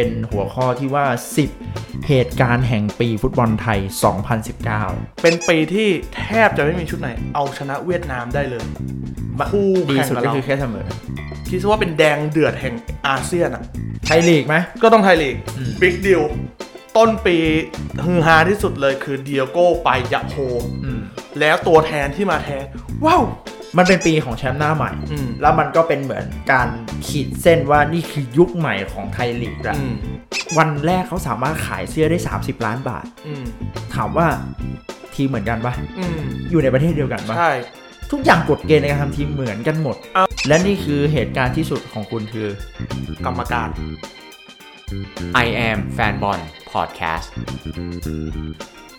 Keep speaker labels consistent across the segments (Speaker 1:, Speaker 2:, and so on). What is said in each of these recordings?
Speaker 1: เป็นหัวข้อที่ว่า 10 เหตุการณ์แห่งปีฟุตบอลไทย 2019
Speaker 2: เป็นปีที่แทบจะไม่มีชุดไหน เอาชนะเวียดนามได้เลยคู่
Speaker 1: ดี
Speaker 2: แข่ง
Speaker 1: สุด
Speaker 2: กับ
Speaker 1: ก็
Speaker 2: เรา
Speaker 1: คือแค่เสมอ
Speaker 2: คิดซะว่าเป็นแดงเดือดแห่งอาเซียนอะ
Speaker 1: ไทยลีกไหม
Speaker 2: ก็ต้องไทยลีก
Speaker 1: อืม
Speaker 2: บิ๊กดิวต้นปีฮือฮาที่สุดเลยคือเดียโก้ไปยะโฮ
Speaker 1: อืม
Speaker 2: แล้วตัวแทนที่มาแทน ว้าว
Speaker 1: มันเป็นปีของแชมป์หน้าใหม่
Speaker 2: อืม
Speaker 1: แล้วมันก็เป็นเหมือนการขีดเส้นว่านี่คือยุคใหม่ของไทยลีกแล้ว
Speaker 2: อืม
Speaker 1: วันแรกเขาสามารถขายเสื้อได้ 30 ล้านบาท
Speaker 2: อืม
Speaker 1: ถามว่าทีมเหมือนกันปะ
Speaker 2: อืม
Speaker 1: อยู่ในประเทศเดียวกันปะ
Speaker 2: ใช่
Speaker 1: ทุกอย่างกฎเกณฑ์ในการทำทีมเหมือนกันหมด
Speaker 2: อ้าว
Speaker 1: และนี่คือเหตุการณ์ที่สุดของคุณคือ
Speaker 2: กรรมการ
Speaker 3: I am แฟนบอล Podcast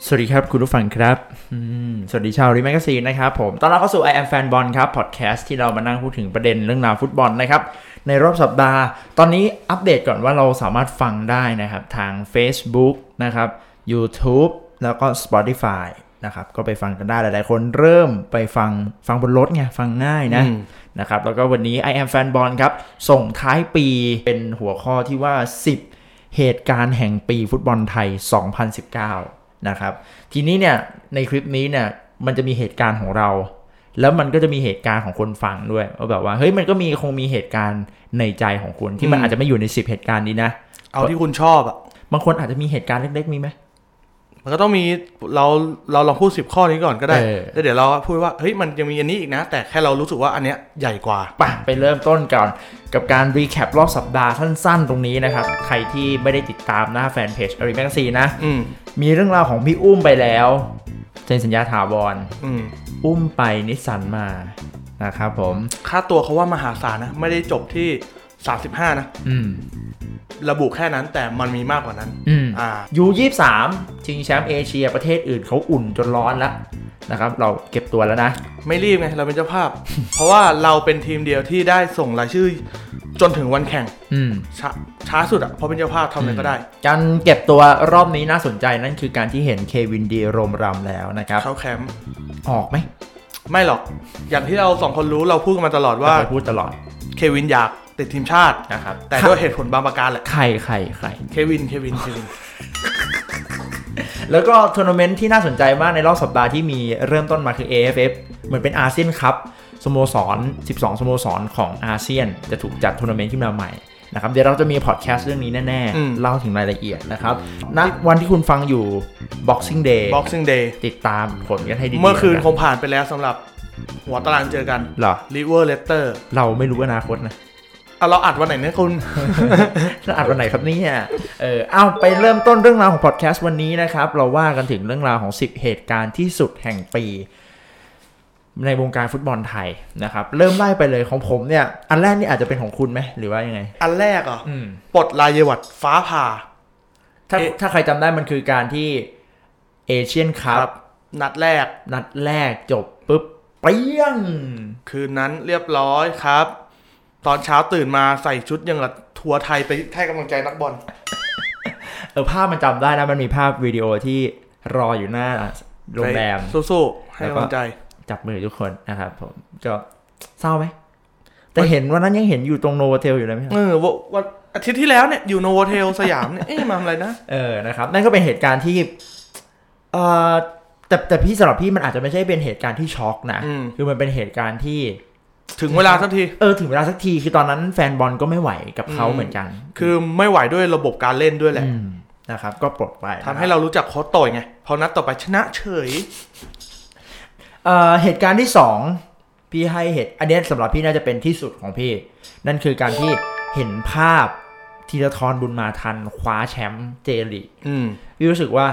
Speaker 1: สวัสดีครับ คุณผู้ฟังครับอืมสวัสดีชาวรี magazine นะครับผม ต้อนรับเข้าสู่ I am แฟนบอล ครับ พอดแคสต์ที่เรามานั่งพูดถึงประเด็นเรื่องราวฟุตบอลนะครับ ในรอบสัปดาห์ ตอนนี้อัปเดตก่อนว่าเราสามารถฟังได้นะครับ ทาง Facebook นะครับ YouTube แล้วก็ Spotify นะครับ ก็ไปฟังกันได้ หลายๆ คนเริ่มไปฟังฟังบนรถไง ฟังง่ายนะ
Speaker 2: อืม
Speaker 1: นะครับ แล้วก็วันนี้ I am Fan Ball ครับ ส่งท้ายปีเป็นหัวข้อที่ว่า 10 เหตุการณ์แห่งปีฟุตบอลไทย 2019 นะครับ ทีนี้เนี่ยในคลิปนี้เนี่ยมันจะมีเหตุการณ์ของเรา แล้วมันก็จะมีเหตุการณ์ของคนฟังด้วยว่าแบบว่าเฮ้ยมันก็มีคงมีเหตุการณ์ในใจของคุณที่มัน
Speaker 2: อืม
Speaker 1: อาจจะไม่อยู่ใน10เหตุการณ์นี้นะ
Speaker 2: เอาที่คุณชอบอะ
Speaker 1: บางคนอาจจะมีเหตุการณ์เล็กๆมีไหม
Speaker 2: มันก็ต้องมีเราเราลองพูดสิบข้อนี้ก่อนก็ได้
Speaker 1: เออ
Speaker 2: แล้วเดี๋ยวเราพูดว่าเฮ้ยมันยังมีอันนี้อีกนะ แต่แค่เรารู้สึกว่าอันเนี้ยใหญ่กว่า
Speaker 1: ปะไปเริ่มต้นก่อนกับการรีแคปรอบสัปดาห์สั้นๆ ตรงนี้นะครับ ใครที่ไม่ได้ติดตามหน้าแฟนเพจอารีแมกซีนะ
Speaker 2: อืม
Speaker 1: มีเรื่องราวของพี่อุ้มไปแล้วเซ็นสัญญาถาวร
Speaker 2: อืม
Speaker 1: อุ้มไปนิสสันมานะครับผม
Speaker 2: ค่าตัวเขาว่ามหาศาลนะ ไม่ได้จบที่ 35 นะ
Speaker 1: อืม
Speaker 2: ระบุแค่นั้นแต่มันมีมากกว่านั้น
Speaker 1: อืม
Speaker 2: อ่า
Speaker 1: ยูยี่สามชิงแชมป์เอเชียประเทศอื่นเขาอุ่นจนร้อนแล้วนะครับ เราเก็บตัวแล้วนะ
Speaker 2: ไม่รีบไงเราเป็นเจ้าภาพ เพราะว่าเราเป็นทีมเดียวที่ได้ส่งรายชื่อจนถึงวันแข่ง
Speaker 1: อืม
Speaker 2: ช้าช้าสุดอะเพราะเป็นเจ้าภาพทำอะไรก็ได้
Speaker 1: การเก็บตัวรอบนี้น่าสนใจนั่นคือการที่เห็นเควินดีโรมรำแล้วนะครับ
Speaker 2: เข้าแคมป์
Speaker 1: ออกไหม
Speaker 2: ไม่หรอก อย่างที่เราสองคนรู้เราพูดกันมาตลอดว่า
Speaker 1: เคยพูดตลอด
Speaker 2: เควินอยาก ติดทีมชาติ
Speaker 1: นะครับ
Speaker 2: แต่ด้วยเหตุผลบางประการแหละ
Speaker 1: ใครใครใคร
Speaker 2: เควินเควินเควิน
Speaker 1: แล้วก็ทัวร์นาเมนต์ที่น่าสนใจมากในรอบสัปดาห์ที่มีเริ่มต้นมาคือ AFF เหมือนเป็นอาเซียนคัพสโมสร 12 สโมสรของอาเซียน จะถูกจัดทัวร์นาเมนต์ขึ้นมาใหม่นะครับเดี๋ยวเราจะมีพอดแคสต์เรื่องนี้แน่
Speaker 2: อืม
Speaker 1: ๆเล่าถึงรายละเอียดนะครับณวันที่คุณฟังอยู่ Boxing Day
Speaker 2: Boxing Day
Speaker 1: ติดตามผลกันให้ดีๆ
Speaker 2: เมื่อคืน
Speaker 1: นะ
Speaker 2: คงผ่านไปแล้วสำหรับหัวตารางเจอกัน
Speaker 1: เหรอ
Speaker 2: ลิเวอร์เลสเตอร์
Speaker 1: เราไม่รู้อนาคตนะ
Speaker 2: อะเราอัดวันไหนเนี่ยคุณ
Speaker 1: จะอัดวันไหนครับเนี่ยเออเอาไปเริ่มต้นเรื่องราวของพอดแคสต์วันนี้นะครับ เราว่ากันถึงเรื่องราวของ 10 เหตุการณ์ที่สุดแห่งปี ในวงการฟุตบอลไทยนะครับ เริ่มไล่ไปเลยของผมเนี่ย อันแรกนี่อาจจะเป็นของคุณไหมหรือว่ายังไง
Speaker 2: อันแรกเหรอะ
Speaker 1: อืม
Speaker 2: ปลดลายวัดฟ้าผ่า
Speaker 1: ถ้า
Speaker 2: เอ๊ะ
Speaker 1: ถ้าใครจำได้มันคือการที่เอเชียนคัพ
Speaker 2: นัดแรก
Speaker 1: นัดแรกจบปุ๊บเปี้ยง
Speaker 2: คืนนั้นเรียบร้อยครับ ตอนเช้าตื่นมาใส่ชุดยังกับทัวร์ไทยไปให้กำลังใจนักบอล
Speaker 1: เออภาพมันจำได้นะมันมีภาพวิดีโอที่รออยู่หน้าโรงแรม
Speaker 2: ไปสู้ๆให้
Speaker 1: แล้วก็
Speaker 2: กำลังใจ
Speaker 1: จับมือทุกคนนะครับผมก็เศร้าไหม แต่เห็นวันนั้นยังเห็นอยู่ตรงโนวเทลอยู่เลยไหมครับ
Speaker 2: เออวันวันอาทิตย์ที่แล้วเนี่ยอยู่โนโวเทลสยามเนี่ยเอ๊ะมาทำอะไรนะ
Speaker 1: เออ นะครับ นั่นก็เป็นเหตุการณ์ที่ เอ่อ แต่แต่พี่สำหรับพี่มันอาจจะไม่ใช่เป็นเหตุการณ์ที่ช็อกนะ
Speaker 2: อืม
Speaker 1: คือมันเป็นเหตุการณ์ที่
Speaker 2: ถึงเวลาสักที
Speaker 1: เออถึงเวลาสักทีคือตอนนั้นแฟนบอลก็ไม่ไหวกับเขา
Speaker 2: อืม
Speaker 1: เหมือนกัน
Speaker 2: คือไม่ไหวด้วยระบบการเล่นด้วยแหละ
Speaker 1: อืมนะครับ ก็ปลดไป
Speaker 2: ทำให้เรารู้จักโค้ชโต่อยไง พอนัดต่อไปชนะเฉย
Speaker 1: เอ่อเหตุการณ์ที่สองพี่ให้เหตุ อันเนี้ยสำหรับพี่น่าจะเป็นที่สุดของพี่ นั่นคือการที่เห็นภาพธีรทรบุญมาทันคว้าแชมป์เจลีก
Speaker 2: อืม
Speaker 1: พี่รู้สึกว่า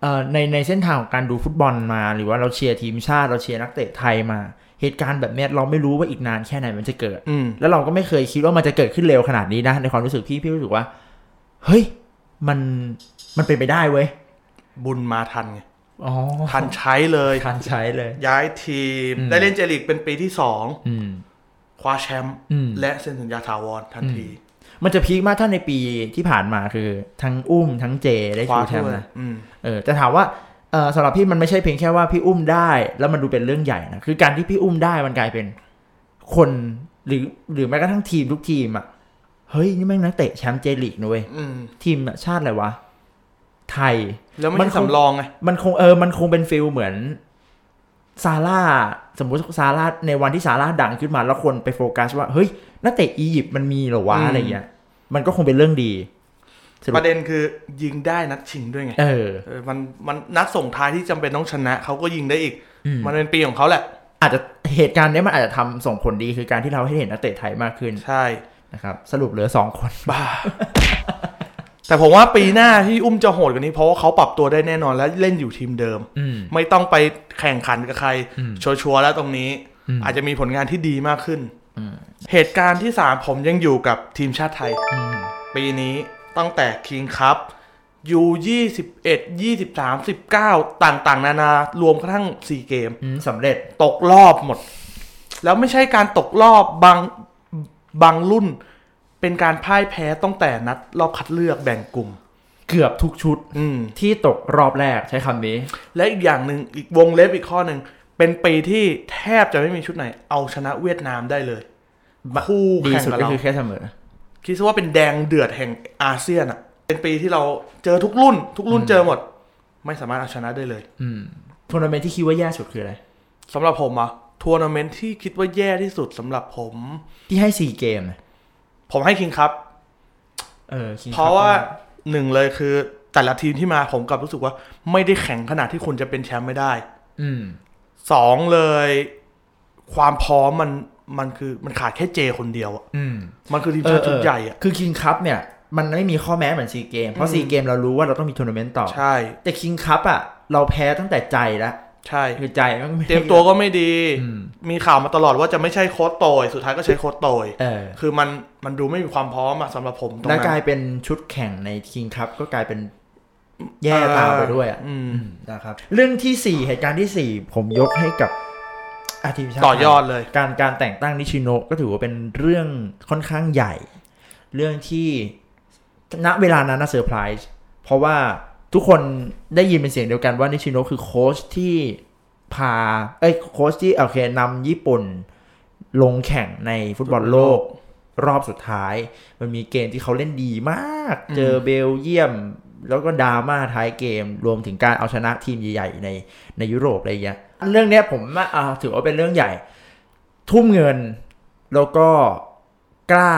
Speaker 1: เอ่อในในเส้นทางของการดูฟุตบอลมา หรือว่าเราเชียร์ทีมชาติเราเชียร์นักเตะไทยมา เหตุการณ์แบบเนี้ยเราไม่รู้ว่าอีกนานแค่ไหนมันจะเกิด
Speaker 2: อืม
Speaker 1: แล้วเราก็ไม่เคยคิดว่ามันจะเกิดขึ้นเร็วขนาดนี้นะในความรู้สึกพี่พี่รู้สึกว่า เฮ้ย มันมันเป็นไปได้เว้ย
Speaker 2: บุญมาทันไง
Speaker 1: อ๋อ
Speaker 2: ทันใช้เลย
Speaker 1: ทันใช้เลย
Speaker 2: ย้ายทีม
Speaker 1: อืม
Speaker 2: ได้เล่นเจลีกเป็นปีที่สอง
Speaker 1: อืม
Speaker 2: คว้าแชมป์
Speaker 1: อืม
Speaker 2: และเซ็นสัญญาถาวรทันที
Speaker 1: มันจะพีคมากถ้าในปีที่ผ่านมาคือ ทั้งอุ้มทั้งเจได้
Speaker 2: คว้า
Speaker 1: คิวแช
Speaker 2: ถ้
Speaker 1: ม
Speaker 2: วย
Speaker 1: ป์นะ
Speaker 2: อืม
Speaker 1: เออแต่ถามว่าเออ สำหรับพี่มันไม่ใช่เพียงแค่ว่าพี่อุ้มได้ แล้วมันดูเป็นเรื่องใหญ่นะคือการที่พี่อุ้มได้มันกลายเป็นคนหรือหรือแม้กระทั่งทีมทุกทีมอะเฮ้ยนี่แม่งนักเตะแชมป์ J League นะเว้ย
Speaker 2: อืม
Speaker 1: ทีมชาติอะไรวะ ไทย
Speaker 2: แล้วไม่
Speaker 1: มัน
Speaker 2: ใช่
Speaker 1: คง
Speaker 2: สำรองไง
Speaker 1: มันคงเออมันคงเป็น feel เหมือนซาลาห์สมมุติซาลาห์ในวันที่ซาลาห์ดังขึ้นมาแล้วคนไปโฟกัสว่า เฮ้ยนักเตะอียิปต์มันมีเหรอวะ
Speaker 2: อืม
Speaker 1: อะไรเงี้ยมันก็คงเป็นเรื่องดีสรุ
Speaker 2: ประเด็นคือยิงได้นัดชิงด้วยไง
Speaker 1: เออ
Speaker 2: เออมันมันนัดส่งท้ายที่จำเป็นต้องชนะเขาก็ยิงได้อีก
Speaker 1: อืม
Speaker 2: มันเป็นปีของเขาแหละ
Speaker 1: อาจจะเหตุการณ์เนี้ยมันอาจจะทำส่งผลดีคือการที่เราให้เห็นนักเตะไทยมากขึ้น
Speaker 2: ใช่
Speaker 1: นะครับสรุปเหลือสองคน
Speaker 2: บ้า แต่ผมว่าปีหน้าที่อุ้มจะโหดกว่านี้เพราะว่าเขาปรับตัวได้แน่นอนและเล่นอยู่ทีมเดิม
Speaker 1: อืม
Speaker 2: ไม่ต้องไปแข่งขันกับใคร
Speaker 1: อืม
Speaker 2: ชัวร์ๆแล้วตรงนี้
Speaker 1: อืม
Speaker 2: อาจจะมีผลงานที่ดีมากขึ้น
Speaker 1: อืม
Speaker 2: เหตุการณ์ที่สามผมยังอยู่กับทีมชาติไทย
Speaker 1: อืม
Speaker 2: ปีนี้ ตั้งแต่คิงคัพยูยี่สิบเอ็ดยี่สิบสามสิบเก้าต่างๆ นานารวมกระทั่งสี่เกม
Speaker 1: อืมสำเร็จ
Speaker 2: ตกรอบหมด แล้วไม่ใช่การตกรอบบางบางรุ่น เป็นการพ่ายแพ้ตั้งแต่นัดรอบคัดเลือกแบ่งกลุ่ม
Speaker 1: เกือบทุกชุด
Speaker 2: อืม
Speaker 1: ที่ตกรอบแรกใช้คำนี้
Speaker 2: และอีกอย่างหนึ่งอีกวงเล็บอีกข้อหนึ่ง เป็นปีที่แทบจะไม่มีชุดไหน เอาชนะเวียดนามได้เลยคู่
Speaker 1: ดี
Speaker 2: แข่ง
Speaker 1: สุด
Speaker 2: กับ
Speaker 1: ก็
Speaker 2: เรา
Speaker 1: คือแค่เสมอ
Speaker 2: คิดซะว่าเป็นแดงเดือดแห่งอาเซียนอะ เป็นปีที่เราเจอทุกรุ่น ทุกรุ่น
Speaker 1: อืม
Speaker 2: เจอหมด ไม่สามารถเอาชนะได้เลย
Speaker 1: อืมทัวร์นาเมนต์ที่คิดว่าแย่สุดคืออะไร
Speaker 2: สำหรับผมอะทัวร์นาเมนต์ที่คิดว่าแย่ที่สุดสำหรับผม
Speaker 1: ที่ให้สี่เกม
Speaker 2: ผมให้คิงครับ
Speaker 1: เออ King
Speaker 2: เพราะ
Speaker 1: Cup
Speaker 2: ว่าหนึ่งเลยคือแต่ละทีมที่มาผมกลับรู้สึกว่า ไม่ได้แข็งขนาดที่คุณจะเป็นแชมป์ไม่ได้
Speaker 1: อืม
Speaker 2: สองเลย ความพร้อมมัน มันคือมันขาดแค่เจคนเดียวอะ
Speaker 1: อืม
Speaker 2: มันคือทีมชาติชุดใหญ่อะ
Speaker 1: คือคิงคัพเนี่ยมันไม่มีข้อแม้เหมือนซีเกม เพราะ
Speaker 2: อืม
Speaker 1: ซีเกมเรารู้ว่าเราต้องมีทัวร์นาเมนต์ต่อ
Speaker 2: ใช่
Speaker 1: แต่คิงคัพอะ เราแพ้ตั้งแต่ใจแล้ว
Speaker 2: ใช่
Speaker 1: คือใจมันไม่
Speaker 2: เตรียมตัวก็ไม่ดี
Speaker 1: อืม
Speaker 2: มีข่าวมาตลอดว่าจะไม่ใช่โค้ชโต่ย สุดท้ายก็ใช้โค้ชโต่ย
Speaker 1: เออ
Speaker 2: คือมันมันดูไม่มีความพร้อมอะสำหรับผมตรง
Speaker 1: แล้ว
Speaker 2: นั้น
Speaker 1: กลายเป็นชุดแข่งในคิงคัพก็กลายเป็นแย่ตามไปด้วยอะ
Speaker 2: อืม
Speaker 1: อืมนะครับ เรื่องที่สี่เหตุการณ์ที่สี่ผมยกให้กับ อาทีมชาติ
Speaker 2: ต่อยอดเลย
Speaker 1: การการแต่งตั้งนิชิโนะก็ถือว่าเป็นเรื่องค่อนข้างใหญ่ เรื่องที่ณเวลานั้นน่าเซอร์ไพรส์เพราะว่าทุกคนได้ยินเป็นเสียงเดียวกันว่านิชิโนะคือโค้ชที่พาเอ้ยโค้ชที่โอเคนำญี่ปุ่นลงแข่งในฟุตบอลโลกรอบสุดท้าย มันมีเกมที่เขาเล่นดีมาก เจอเบลเยียม แล้วก็ดราม่าท้ายเกม รวมถึงการเอาชนะทีมใหญ่ ๆ ในในยุโรปอะไรอย่างเงี้ย เรื่องเนี้ยผมว่าอ่าถือว่าเป็นเรื่องใหญ่ ทุ่มเงินแล้วก็กล้า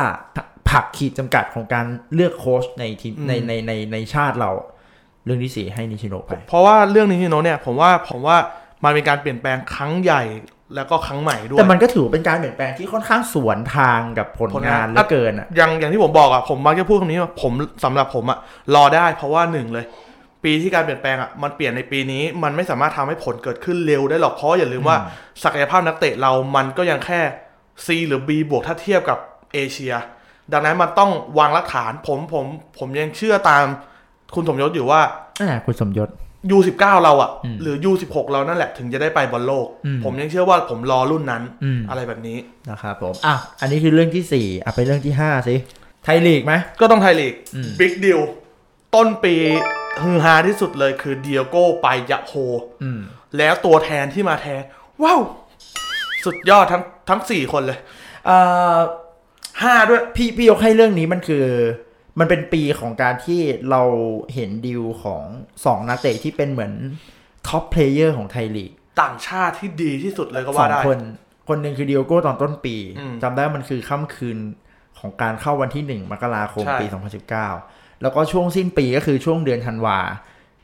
Speaker 1: ผลักขีดจำกัดของการเลือกโค้ชในทีม
Speaker 2: อืม
Speaker 1: ในในในในชาติเรา เรื่องที่สี่ให้นิชิโนะไป
Speaker 2: เพราะว่าเรื่องนี้โนเนี่ยผมว่าผมว่ามันเป็นการเปลี่ยนแปลงครั้งใหญ่แล้วก็ครั้งใหม่ด้วย
Speaker 1: แต่มันก็ถือว่าเป็นการเปลี่ยนแปลงที่ค่อนข้างสวนทางกับผล
Speaker 2: ผลงางา
Speaker 1: นนเหลือเกินอะ
Speaker 2: อย่างอย่างที่ผมบอกอะผมมักจะพูดคำนี้ว่าผมสำหรับผมอะรอได้เพราะว่าหนึ่งเลย ปีที่การเปลี่ยนแปลงอะมันเปลี่ยนในปีนี้ มันไม่สามารถทำให้ผลเกิดขึ้นเร็วได้หรอกเพราะอย่าลืมว่า
Speaker 1: อืม
Speaker 2: ศักยภาพนักเตะเรามันก็ยังแค่ C หรือ B บวกถ้าเทียบกับเอเชีย ดังนั้นมันต้องวางรากฐานผมผมผมยังเชื่อตามคุณสมยศอยู่ว่า
Speaker 1: อ่าคุณสมยศ
Speaker 2: U19 เราอะ
Speaker 1: อืม
Speaker 2: หรือ U16 เรานั่นแหละถึงจะได้ไปบอลโลก
Speaker 1: อืม
Speaker 2: ผมยังเชื่อว่าผมรอรุ่นนั้น
Speaker 1: อืม
Speaker 2: อะไรแบบนี้
Speaker 1: นะครับผมอะอันนี้คือเรื่องที่สี่อะไปเรื่องที่ห้าสิไทยลีกไหม
Speaker 2: ก็ต้องไทยลีก
Speaker 1: อืม
Speaker 2: big deal ต้นปี ฮือฮาที่สุดเลยคือดิโอโก้ไปยะโฮร์
Speaker 1: อืม
Speaker 2: แล้วตัวแทนที่มาแทน ว้าว สุดยอดทั้งทั้งสี่คนเลย
Speaker 1: เอ่อ
Speaker 2: ห้าด้วย
Speaker 1: พี่พี่ยกให้เรื่องนี้มันคือ มันเป็นปีของการที่เราเห็นดิวของสองนักเตะที่เป็นเหมือน top player ของไทยลีก
Speaker 2: ต่างชาติที่ดีที่สุดเลยก็ว่าได้สอง
Speaker 1: คน คนหนึ่งคือดิโอโก้ตอนต้นปี
Speaker 2: อืม
Speaker 1: จำได้มันคือค่ำคืนของการเข้าวันที่หนึ่งมกราคม
Speaker 2: ใช่
Speaker 1: ปี 2019 แล้วก็ช่วงสิ้นปีก็คือช่วงเดือนธันวา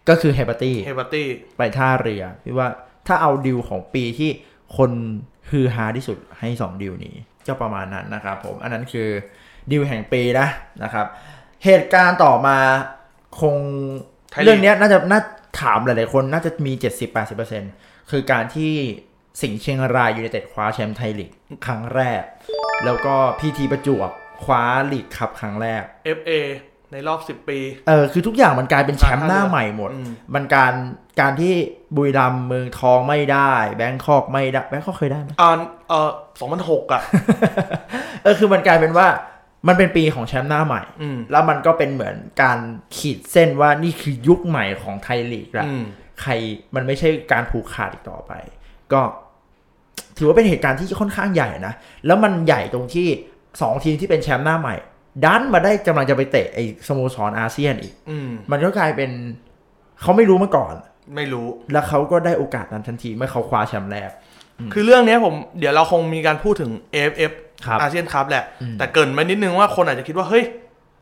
Speaker 1: ก็คือเฮเบอร์ตี้
Speaker 2: เฮเบอร์ตี้
Speaker 1: ไปท่าเรือพี่ว่าถ้าเอาดิวของปีที่คนฮือฮาที่สุดให้สองดิวนี้ ก็ประมาณนั้นนะครับผม อันนั้นคือดิวแห่งปีนะนะครับ เหตุการณ์ต่อมาคง
Speaker 2: ไทยลีก
Speaker 1: เรื่องเนี้ยน่าจะน่าถามหลายๆคนน่าจะมี 70-80%คือการที่สิงห์เชียงรายยูไนเต็ดคว้าแชมป์ไทยลีกครั้งแรก แล้วก็พีทีประจวบคว้าลีกคัพครั้งแรก
Speaker 2: FA ในรอบสิบปี
Speaker 1: เออคือทุกอย่างมันกลายเป็นแชมป์หน้าใหม่หมด
Speaker 2: อืม
Speaker 1: มันการการที่บุรีรัมย์เมืองทองไม่ได้ แบงคอกไม่ได้แบงคอกเคยได้ไหม
Speaker 2: อ่าเออสองพันหกอะ
Speaker 1: เออคือมันกลายเป็นว่ามันเป็นปีของแชมป์หน้าใหม่
Speaker 2: อืม
Speaker 1: แล้วมันก็เป็นเหมือนการขีดเส้นว่านี่คือยุคใหม่ของไทยลีกละ
Speaker 2: อืม
Speaker 1: ใครมันไม่ใช่การผูกขาดอีกต่อไป ก็ ถือว่าเป็นเหตุการณ์ที่ค่อนข้างใหญ่นะ แล้วมันใหญ่ตรงที่สองทีมที่เป็นแชมป์หน้าใหม่ ดันมาได้กำลังจะไปเตะไอ้สโมสรอาเซียนอีก
Speaker 2: อืม
Speaker 1: มันก็กลายเป็นเขาไม่รู้มาก่อน
Speaker 2: ไม่รู้
Speaker 1: แล้วเขาก็ได้โอกาสนั้นทันทีเมื่อเขาคว้าแชมป์แรก
Speaker 2: คือเรื่องเนี้ยผมเดี๋ยวเราคงมีการพูดถึง AFF
Speaker 1: ครับ
Speaker 2: อาเซียนคัพแหละ
Speaker 1: อืม
Speaker 2: แต่เกรินไปนิดนึงว่าคนอาจจะคิดว่าเฮ้ย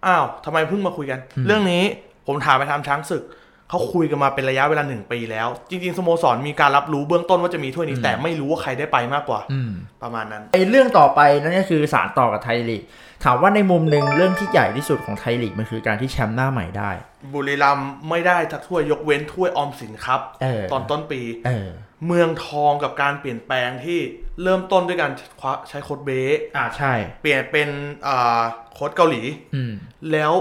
Speaker 2: อ้าวทำไมเพิ่งมาคุยกัน
Speaker 1: อืม
Speaker 2: เรื่องนี้ผมถามไปทำช้างศึก เขาคุยกันมาเป็นระยะเวลาหนึ่งปีแล้ว จริง ๆสโมสรมีการรับรู้เบื้องต้นว่าจะมีถ้วยนี้ แต่ไม่รู้ว่าใครได้ไปมากกว่า
Speaker 1: อืม
Speaker 2: ประมาณนั้น
Speaker 1: ไอ้เรื่องต่อไปนั่นก็คือสารต่อกับไทยลีกถามว่าในมุมหนึ่งเรื่องที่ใหญ่ที่สุดของไทยลีกมันคือการที่แชมป์หน้าใหม่ได้
Speaker 2: บุรีรัมย์ไม่ได้ทักถ้วยยกเว้นถ้วยออมสินครับ
Speaker 1: เออ
Speaker 2: ตอนต้นปี
Speaker 1: เออ
Speaker 2: เมืองทองกับการเปลี่ยนแปลงที่เริ่มต้นด้วยการคว้าใช้โค้ชเบ๊
Speaker 1: อ่าใช่
Speaker 2: เปลี่ยนเป็นอ่าโค้ชเกาหลี
Speaker 1: อืม
Speaker 2: แล้ว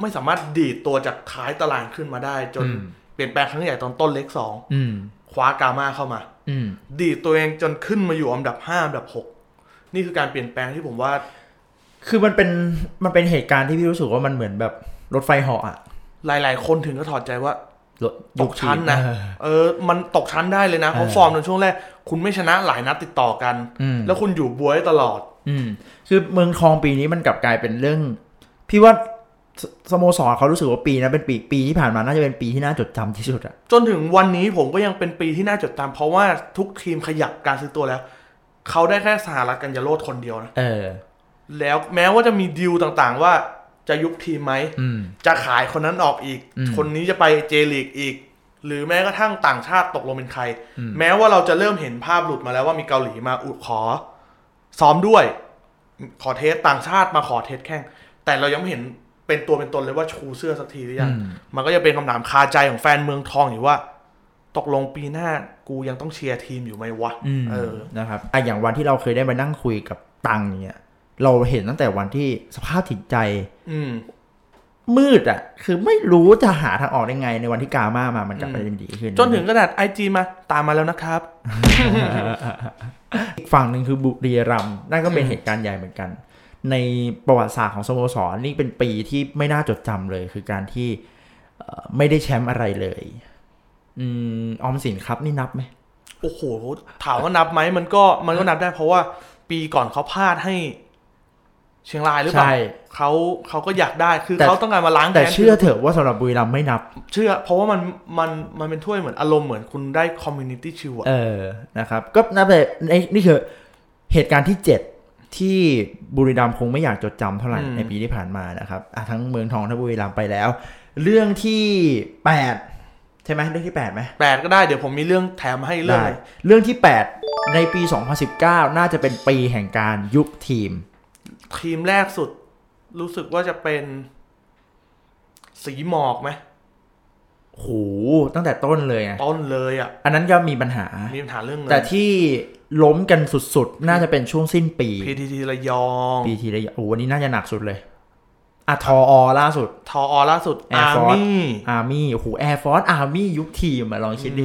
Speaker 2: ไม่สามารถดีดตัวจากท้ายตารางขึ้นมาได้ จน
Speaker 1: อืม
Speaker 2: เปลี่ยนแปลงครั้งใหญ่ตอนต้น leg สอง
Speaker 1: อืม
Speaker 2: คว้ากามาเข้ามา
Speaker 1: อืม
Speaker 2: ดีดตัวเองจนขึ้นมาอยู่อันดับห้าอันดับหกนี่คือการเปลี่ยนแปลงที่ผมว่า
Speaker 1: คือมันเป็นมันเป็นเหตุการณ์ที่พี่รู้สึกว่ามันเหมือนแบบรถไฟเหาะอะ
Speaker 2: หลาย ๆ คนถึงก็ถอดใจว่า
Speaker 1: รถ
Speaker 2: ตกชั้นนะ
Speaker 1: เออ
Speaker 2: เออ มันตกชั้นได้เลยนะเพราะ
Speaker 1: เออ
Speaker 2: ฟอร์มในช่วงแรก คุณไม่ชนะหลายนัดติดต่อกัน
Speaker 1: อืม
Speaker 2: แล้วคุณอยู่บวยตลอด
Speaker 1: อืมคือเมืองทองปีนี้มันกลับกลายเป็นเรื่อง พี่ว่า สสโมสรเขารู้สึกว่าปีนั้นเป็นปีปีที่ผ่านมาน่าจะเป็นปีที่น่าจดจำที่สุดอะ
Speaker 2: จนถึงวันนี้ผมก็ยังเป็นปีที่น่าจดจำเพราะว่าทุกทีมขยับการซื้อตัวแล้ว เขาได้แค่สหรัฐกันยาโรดคนเดียวนะ
Speaker 1: เออ
Speaker 2: แล้วแม้ว่าจะมีดีลต่างๆว่าจะยุบทีมไหม
Speaker 1: อืม
Speaker 2: จะขายคนนั้นออกอีก
Speaker 1: อืม
Speaker 2: คนนี้จะไปเจลีกอีก หรือแม้กระทั่งต่างชาติตกลงเป็นใคร
Speaker 1: อืม
Speaker 2: แม้ว่าเราจะเริ่มเห็นภาพหลุดมาแล้วว่ามีเกาหลีมาอุดขอ ซ้อมด้วย ขอเทสต่างชาติมาขอเทสแข่งแต่เรายังไม่เห็น เป็นตัวเป็นตนเลยว่าชูเสื้อสักทีหรือยัง
Speaker 1: อืม
Speaker 2: มันก็จะเป็นคำถามคาใจของแฟนเมืองทองอยู่ว่า ตกลงปีหน้ากูยังต้องเชียร์ทีมอยู่ไหมวะ
Speaker 1: อืม
Speaker 2: เออ
Speaker 1: นะครับอะอย่างวันที่เราเคยได้มานั่งคุยกับตังเนี่ยเราเห็นตั้งแต่วันที่สภาพจิตใจ
Speaker 2: อืม
Speaker 1: มืดอะ คือไม่รู้จะหาทางออกได้ไง ในวันที่กามามามันกลับไปเป็นดีขึ้น
Speaker 2: จนถึงขนาดไอจีมาตามมาแล้วนะครับ
Speaker 1: อีกฝั่งหนึ่งคือบุรีรัมย์นั่นก็เป็น
Speaker 2: อืม
Speaker 1: เหตุการณ์ใหญ่เหมือนกัน ในประวัติศาสตร์ของสโมสรนี่เป็นปีที่ไม่น่าจดจำเลย คือการที่เอ่อไม่ได้แชมป์อะไรเลยอืมออมสินครับนี่นับไหม
Speaker 2: โอ้โหถามว่านับไหมมันก็มันก็นับได้เพราะว่าปีก่อนเขาพลาดให้เชียงรายหรือเปล่า
Speaker 1: ใช่
Speaker 2: เขาเขาก็อยากได้คือ
Speaker 1: แต่
Speaker 2: เขาต้องการมาล้าง
Speaker 1: แค้
Speaker 2: นแต่
Speaker 1: เชื่อเถอะว่าสำหรับบุรีรัมย์ไม่นับ
Speaker 2: เชื่อ เพราะว่ามันมันมันเป็นถ้วยเหมือนอารมณ์เหมือนคุณได้ Community Shield อะ
Speaker 1: เออนะครับ ก็นับแต่ในนี่คือเหตุการณ์ที่เจ็ด ที่บุรีรัมย์คงไม่อยากจดจำเท่าไหร่ในปีที่ผ่านมานะครับอะทั้งเมืองทองทั้งบุรีรัมย์ไปแล้ว เรื่องที่แปดใช่ไหมเรื่องที่แปดไหม
Speaker 2: แปดก็ได้เดี๋ยวผมมีเรื่องแถมให้เรื่อง
Speaker 1: ได้
Speaker 2: หนึ่ง
Speaker 1: เรื่องที่ 8 ในปี 2019 น่าจะเป็นปีแห่งการยุบทีม
Speaker 2: ทีมแรกสุด รู้สึกว่าจะเป็น สีหมอกไหม
Speaker 1: โหตั้งแต่ต้นเลยไง
Speaker 2: ต้นเลยอะ
Speaker 1: อันนั้นก็มีปัญหา
Speaker 2: มีปัญหาเรื่องเงิ
Speaker 1: แต่ที่ ล้มกันสุดๆ น่าจะเป็นช่วงสิ้นปี
Speaker 2: พีทีทีระยอง
Speaker 1: ปีทีละโอ้โหวันนี้น่าจะหนักสุดเลยอะทออล่าสุด
Speaker 2: ทออล่าสุด
Speaker 1: Air
Speaker 2: อาร์
Speaker 1: Force
Speaker 2: มี่
Speaker 1: Army โอ้โห Air Force Army ยุบทีมอะลองคิดดิ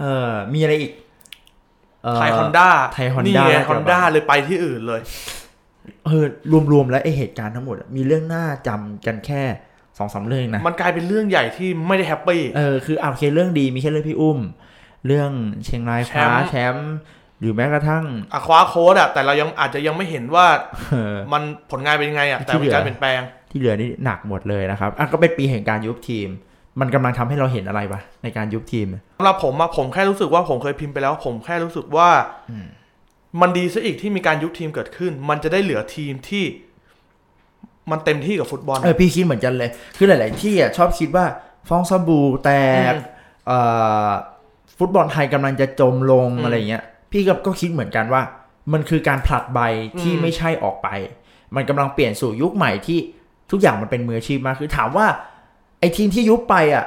Speaker 1: เออมีอะไรอีกเอ่อ
Speaker 2: ไทยฮอนด้า
Speaker 1: ไทย Honda
Speaker 2: นี่ไง
Speaker 1: น่าจะ
Speaker 2: ฮอนด้าเลยไปที่อื่นเลย
Speaker 1: เออ รวมๆ แล้วไอเหตุการณ์ทั้งหมดอะมีเรื่องน่าจำกันแค่สองสามเรื่องนะ
Speaker 2: มันกลายเป็นเรื่องใหญ่ที่ไม่ได้ happy
Speaker 1: เออคืออ่าโอเคเรื่องดีมีแค่เรื่องพี่อุ้ม เรื่องเชียงรายคว้า
Speaker 2: แชมป์
Speaker 1: แชมป์ หรือแม้กระทั่ง
Speaker 2: อะคว้าโค้ชอะแต่เรายังอาจจะยังไม่เห็นว่า
Speaker 1: เออ
Speaker 2: มันผลงานเป็นยังไงอะแต่
Speaker 1: ที่
Speaker 2: มี
Speaker 1: เหลือ
Speaker 2: การเปลี่ยนแปลง
Speaker 1: ที่เหลือนี่หนักหมดเลยนะครับอะก็เป็นปีแห่งการยุบทีม มันกำลังทำให้เราเห็นอะไรปะในการยุบทีม
Speaker 2: สำหรับผมอะผมแค่รู้สึกว่าผมเคยพิมพ์ไปแล้ว ผมแค่รู้สึกว่า
Speaker 1: อืม
Speaker 2: มันดีซะอีกที่มีการยุบทีมเกิดขึ้น มันจะได้เหลือทีมที่ มันเต็มที่กับฟุตบอล
Speaker 1: เออพี่คิดเหมือนกันเลย คือหลาย ๆ ที่อะชอบคิดว่าฟองสบู่แตก
Speaker 2: อืม
Speaker 1: เอ่อฟุตบอลไทยกำลังจะจมลง
Speaker 2: อืม
Speaker 1: อะไรเงี้ย พี่ก็ก็คิดเหมือนกันว่า มันคือการผลัดใบที่
Speaker 2: อืม
Speaker 1: ไม่ใช่ออกไป มันกำลังเปลี่ยนสู่ยุคใหม่ที่ทุกอย่างมันเป็นมืออาชีพมากคือถามว่า ไอ้ทีมที่ยุบไปอะ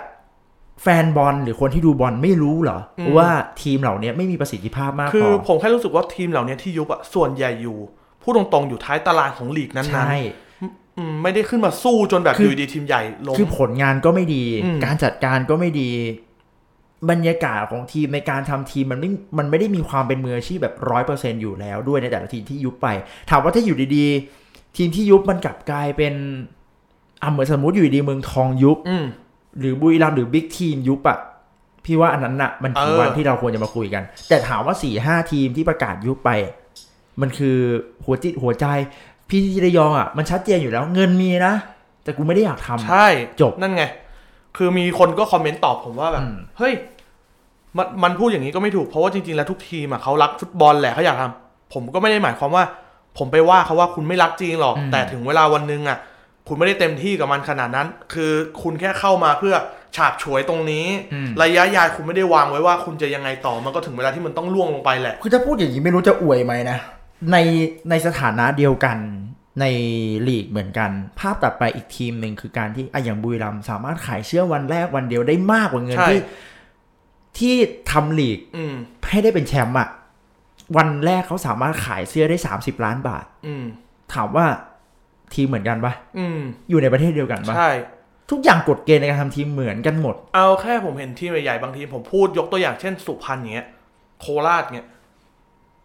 Speaker 1: แฟนบอลหรือคนที่ดูบอลไม่รู้เหรอ ว่าทีมเหล่านี้ไม่มีประสิทธิภาพมาก
Speaker 2: คื
Speaker 1: พ
Speaker 2: อ
Speaker 1: อ
Speaker 2: ผมแค่รู้สึกว่าทีมเหล่านี้ที่ยุบอะส่วนใหญ่อยู่พูดตรงๆอยู่ท้ายตารางของลีกนั้น
Speaker 1: ใช่
Speaker 2: ๆอืมไม่ได้ขึ้นมาสู้จนแบบ
Speaker 1: คือ
Speaker 2: อยู่ดีทีมใหญ่ลง
Speaker 1: คือผลงานก็ไม่ดี
Speaker 2: อืม
Speaker 1: การจัดการก็ไม่ดี บรรยากาศของทีมในการทำทีมมันไม่ มันไม่ได้มีความเป็นมืออาชีพแบบร้อยเปอร์เซ็นอยู่แล้วด้วยในแต่ละทีมที่ยุบไป ถามว่าถ้าอยู่ดีๆ ทีมที่ยุบมันกลับกลายเป็นอะเหมือนสมมติอยู่ดีๆเมืองทองยุบ
Speaker 2: อืม
Speaker 1: หรือบุรีรัมย์หรือบิ๊กทีมยุบอะพี่ว่าอันนั้นน่ะมันถึง
Speaker 2: เออ
Speaker 1: วันที่เราควรจะมาคุยกัน แต่ถามว่าสี่ห้าทีมที่ประกาศยุบไป มันคือหัวจิตหัวใจ พีทีระยองอะมันชัดเจนอยู่แล้ว เงินมีนะแต่กูไม่ได้อยากทำ
Speaker 2: ใช่
Speaker 1: จบ
Speaker 2: นั่นไง คือมีคนก็คอมเมนต์ตอบผมว่าแบบ
Speaker 1: อืม
Speaker 2: เฮ้ย มันมันพูดอย่างนี้ก็ไม่ถูกเพราะว่าจริงๆแล้วทุกทีมอะเขารักฟุตบอลแหละเขาอยากทำผมก็ไม่ได้หมายความว่า ผมไปว่าเขาว่าคุณไม่รักจริงหรอก
Speaker 1: อืม
Speaker 2: แต่ถึงเวลาวันหนึ่งอะคุณไม่ได้เต็มที่กับมันขนาดนั้น คือคุณแค่เข้ามาเพื่อฉาบฉวยตรงนี้
Speaker 1: อืม
Speaker 2: ระยะยาวคุณไม่ได้วางไว้ว่าคุณจะยังไงต่อมันก็ถึงเวลาที่มันต้องล่วงลงไปแหละ
Speaker 1: คือถ้าพูดอย่างนี้ไม่รู้จะอวยไหมนะในในสถานะเดียวกันในลีกเหมือนกัน ภาพตัดไปอีกทีมหนึ่งคือการที่อะอย่างบุรีรัมย์สามารถขายเชื่อวันแรกวันเดียวได้มากกว่าเงิน
Speaker 2: ใช่
Speaker 1: ที่ ที่ทำลีก
Speaker 2: อืม
Speaker 1: ให้ได้เป็นแชมป์อะวันแรกเขาสามารถขายเสื้อได้สามสิบล้านบาท
Speaker 2: อืม
Speaker 1: ถามว่าทีมเหมือนกันปะ
Speaker 2: อืม
Speaker 1: อยู่ในประเทศเดียวกันปะ
Speaker 2: ใช่
Speaker 1: ทุกอย่างกฎเกณฑ์ในการทำทีมเหมือนกันหมด
Speaker 2: เอาแค่ผมเห็นทีมใหญ่ๆบางทีมผมพูดยกตัวอย่างเช่นสุพรรณเงี้ย โคราชเงี้ย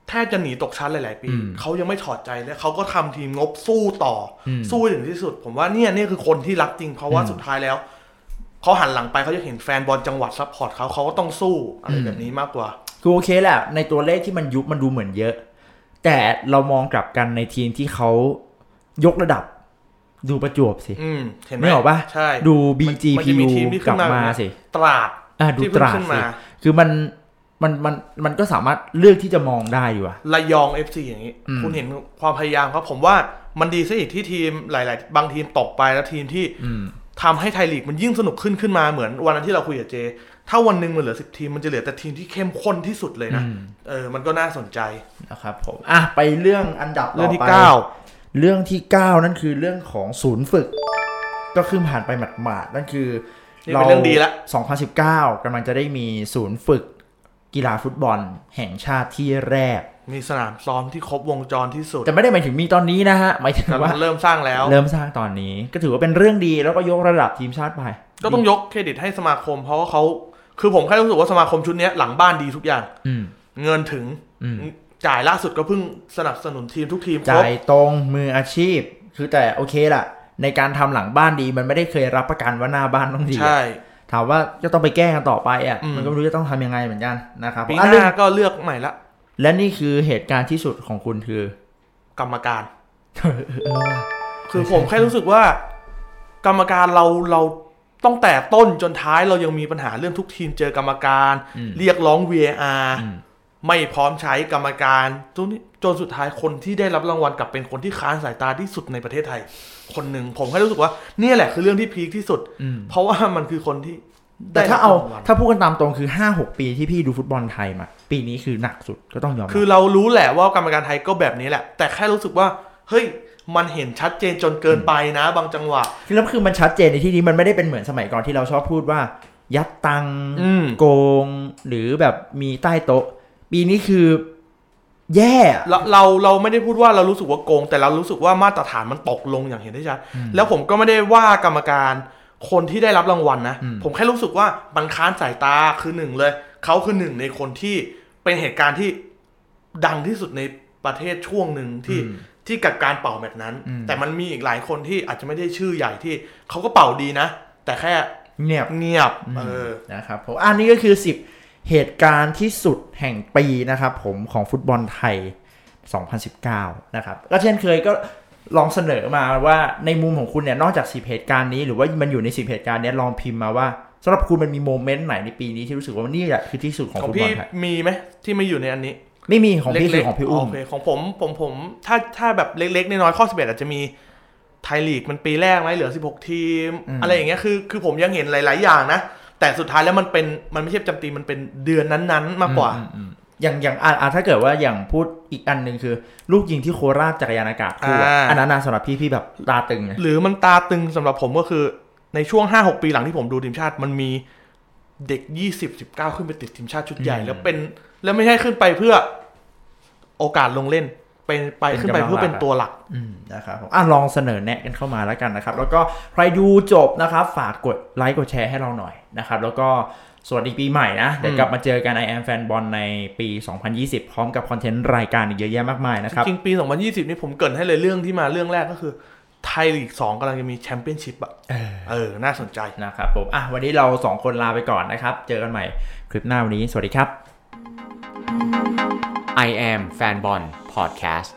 Speaker 2: แทบจะหนีตกชั้นหลาย ๆ ปี
Speaker 1: อืม
Speaker 2: เขายังไม่ถอดใจเลยเขาก็ทำทีมงบสู้ต่ออ
Speaker 1: ม
Speaker 2: สู้ให้ถึงที่สุด ผมว่าเนี่ยนี่คือคนที่รักจริง เพราะว่า
Speaker 1: อืม
Speaker 2: สุดท้ายแล้ว เขาหันหลังไปเขาจะเห็นแฟนบอลจังหวัด support เขาเขาก็ต้องสู้อะไร
Speaker 1: อืม
Speaker 2: แบบนี้มากกว่า
Speaker 1: คือโอเคแหละ ในตัวเลขที่มันยุบมันดูเหมือนเยอะ แต่เรามองกลับกันในทีมที่เขายกระดับ ดูประจวบสิ
Speaker 2: อืมเห็นไหม
Speaker 1: ไม่ออกปะ
Speaker 2: ใช่
Speaker 1: ดู
Speaker 2: มันมันจะมี
Speaker 1: BGPU
Speaker 2: ทีมที่
Speaker 1: กลับขึ้
Speaker 2: นมา
Speaker 1: มา
Speaker 2: แบบเนี้ย
Speaker 1: สิ
Speaker 2: ตราด
Speaker 1: อะดูตราดสิที่เพิ่ง
Speaker 2: ขึ้นมา
Speaker 1: คือมันมันมันมันก็สามารถเลือกที่จะมองได้อยู่อะ
Speaker 2: ระยองเอฟซีอย่างนี้
Speaker 1: อืม
Speaker 2: คุณเห็นความพยายามครับผมว่ามันดีซะอีกที่ทีมหลาย ๆ บางทีมตกไปแล้วทีมที่
Speaker 1: อืม
Speaker 2: ทำให้ไทยลีกมันยิ่งสนุกขึ้นขึ้นมาเหมือนวันนั้นที่เราคุยกับเจ ถ้าวันหนึ่งมันเหลือสิบทีม มันจะเหลือแต่ทีมที่เข้มข้นที่สุดเลยนะ
Speaker 1: อืม
Speaker 2: เออมันก็น่าสนใจ
Speaker 1: นะครับผมอะไปเรื่องอันดับ
Speaker 2: เรื่องที่
Speaker 1: ต่อไป
Speaker 2: เก้า
Speaker 1: เรื่องที่เก้านั่นคือเรื่องของศูนย์ฝึก ก็ขึ้นผ่านไปหมาดๆนั่นคือ
Speaker 2: นี่เป็นเรื่องดีละ
Speaker 1: 2019กำลังจะได้มีศูนย์ฝึกกีฬาฟุตบอลแห่งชาติที่แรก
Speaker 2: มีสนามซ้อมที่ครบวงจรที่สุด
Speaker 1: แต่ไม่ได้หมายถึงมีตอนนี้นะฮะหมายถึง
Speaker 2: กำลั
Speaker 1: ว่าง
Speaker 2: เริ่มสร้างแล้ว
Speaker 1: เริ่มสร้างตอนนี้ ก็ถือว่าเป็นเรื่องดีแล้วก็ยกระดับทีมชาติไป
Speaker 2: ก็ต้องยกเครดิตให้สมาคม เพราะว่าเขาคือผมแค่รู้สึกว่าสมาคมชุดเนี้ยหลังบ้านดีทุกอย่าง
Speaker 1: อืม
Speaker 2: เงินถึง
Speaker 1: อืม
Speaker 2: จ่ายล่าสุดก็เพิ่งสนับสนุนทีมทุกทีมครบ
Speaker 1: จ่ายตรงมืออาชีพ คือแต่โอเคล่ะ ในการทำหลังบ้านดีมันไม่ได้เคยรับประกันว่าหน้าบ้านต้องดี
Speaker 2: ใช่
Speaker 1: ถามว่าก็ต้องไปแก้กันต่อไปอะ
Speaker 2: อืม
Speaker 1: มันก็ไม่รู้จะต้องทำยังไงเหมือนกันนะครับ
Speaker 2: ปี
Speaker 1: อะ
Speaker 2: ห
Speaker 1: เรื่อง
Speaker 2: น้าก็เลือกใหม่ละ
Speaker 1: และนี่คือเหตุการณ์ที่สุดของคุณคือ
Speaker 2: กรรมการ
Speaker 1: เออว่ะ
Speaker 2: คือผมแค่รู้สึกว่า กรรมการเราเราต้องแต่ต้นจนท้ายเรายังมีปัญหาเรื่องทุกทีมเจอกรรมการ
Speaker 1: อืม
Speaker 2: เรียกร้อง VAR
Speaker 1: อืม
Speaker 2: ไม่พร้อมใช้กรรมการจนจนสุดท้ายคนที่ได้รับรางวัลกลับเป็นคนที่ค้านสายตาที่สุดในประเทศไทย คนหนึ่งผมแค่รู้สึกว่า เนี่ยแหละคือเรื่องที่พีคที่สุด
Speaker 1: อืม
Speaker 2: เพราะว่ามันคือคนที่
Speaker 1: แต่ถ้า
Speaker 2: ได้รับ
Speaker 1: เอา
Speaker 2: รางวัล
Speaker 1: ถ้าพูดกันตามตรงคือห้าหกปีที่พี่ดูฟุตบอลไทยมา ปีนี้คือหนักสุดก็ต้องยอมรับ
Speaker 2: คือเรารู้แหละว่ากรรมการไทยก็แบบนี้แหละ แต่แค่รู้สึกว่าเฮ้ยมันเห็นชัดเจนจนเกินไปนะ บางจังหวะ
Speaker 1: คือแล้วคือมันชัดเจนในที่นี้มันไม่ได้เป็นเหมือนสมัยก่อนที่เราชอบพูดว่า ยัดตังค์
Speaker 2: อืม
Speaker 1: โกง หรือแบบมีใต้โต๊ะ ปีนี้คือแย่อะ
Speaker 2: เราเราเราไม่ได้พูดว่าเรารู้สึกว่าโกง แต่เรารู้สึกว่ามาตรฐานมันตกลงอย่างเห็นได้ชัดแล้วผมก็ไม่ได้ว่ากรรมการ คนที่ได้รับรางวัลนะ ผมแค่รู้สึกว่ามันค้านสายตาคือหนึ่งเลย เขาคือหนึ่งในคนที่เป็นเหตุการณ์ที่ดังที่สุดในประเทศช่วงหนึ่งที่
Speaker 1: อืม
Speaker 2: ที่กับการเป่าแบบนั้น
Speaker 1: อืม
Speaker 2: แต่มันมีอีกหลายคนที่อาจจะไม่ได้ชื่อใหญ่ที่เขาก็เป่าดีนะ แต่แค่
Speaker 1: เงียบ
Speaker 2: เงียบเออ
Speaker 1: นะครับผมอันนี้ก็คือ 10 เหตุการณ์ที่สุดแห่งปีนะครับผมของฟุตบอลไทย 2019 นะครับก็เช่นเคยก็ ลองเสนอมาว่าในมุมของคุณเนี่ยนอกจาก10เหตุการณ์นี้หรือว่ามันอยู่ใน10เหตุการณ์เนี้ยลองพิมพ์มาว่าสำหรับคุณมันมีโมเมนต์ไหนในปีนี้ที่รู้สึกว่านี่แหละคือที่สุดของ
Speaker 2: ของ
Speaker 1: ฟุตบอ
Speaker 2: พี่
Speaker 1: ลไทย
Speaker 2: มีไหมที่ไม่อยู่ในอันนี้
Speaker 1: ไม่มีของพี่
Speaker 2: เล็
Speaker 1: คื
Speaker 2: ก
Speaker 1: อ
Speaker 2: ๆ
Speaker 1: ของพี่อุ้ม
Speaker 2: โอเคของผมผมผม ถ้าถ้าแบบเล็กๆน้อยๆข้อ11อาจจะมีไทยลีกมันปีแรกไหมเหลือ 16 ทีม
Speaker 1: อืม
Speaker 2: อะไรอย่างเงี้ยคือคือผมยังเห็นหลาย ๆ อย่างนะ แต่สุดท้ายแล้วมันเป็นมันไม่ใช่ประจำปีมันเป็นเดือนนั้น ๆ มากกว่า
Speaker 1: อืมอืมอย่างอย่างอะอะถ้าเกิดว่าอย่างพูดอีกอันหนึ่งคือ ลูกยิงที่โคราชจักรยานอากาศคู่อะ
Speaker 2: อ่า
Speaker 1: อันนั้นนะสำหรับพี่พี่แบบตาตึงเลย
Speaker 2: หรือมันตาตึงสำหรับผมก็คือในช่วง5-6ปีหลังที่ผมดูทีมชาติมันมีเด็ก20-19ขึ้นไปติดทีมชาติชุดใหญ่
Speaker 1: อืม
Speaker 2: แล้วเป็น แล้วไม่ใช่ขึ้นไปเพื่อโอกาสลงเล่นเป็นไป
Speaker 1: เป็น
Speaker 2: ขึ้นไป
Speaker 1: กำลัง
Speaker 2: เพื่อเป็น
Speaker 1: หลักอะ
Speaker 2: ตัวหลัก
Speaker 1: อืมนะครับผมอะลองเสนอแนะกันเข้ามาแล้วกันนะครับ แล้วก็ใครดูจบนะครับ ฝากกดไลค์กดแชร์ให้เราหน่อยนะครับ แล้วก็ สวัสดีปีใหม่นะ เดี๋ยว
Speaker 2: อืม
Speaker 1: กลับมาเจอกัน I am fan บอลในปี 2020 พร้อมกับคอนเทนต์รายการอีกเยอะแยะมากมายนะครับ
Speaker 2: จริงๆปี 2020 นี่ผมเกรินให้เลยเรื่องที่มาเรื่องแรกก็คือไทยลีก2กำลังจะมีแชมเปี้ยนชิพอะ
Speaker 1: เออ
Speaker 2: เออ น่าสนใจ
Speaker 1: นะครับผมอะวันนี้เราสองคนลาไปก่อนนะครับ เจอกันใหม่คลิปหน้าวันนี้ สวัสดีครับ
Speaker 3: I am Fanbon Podcast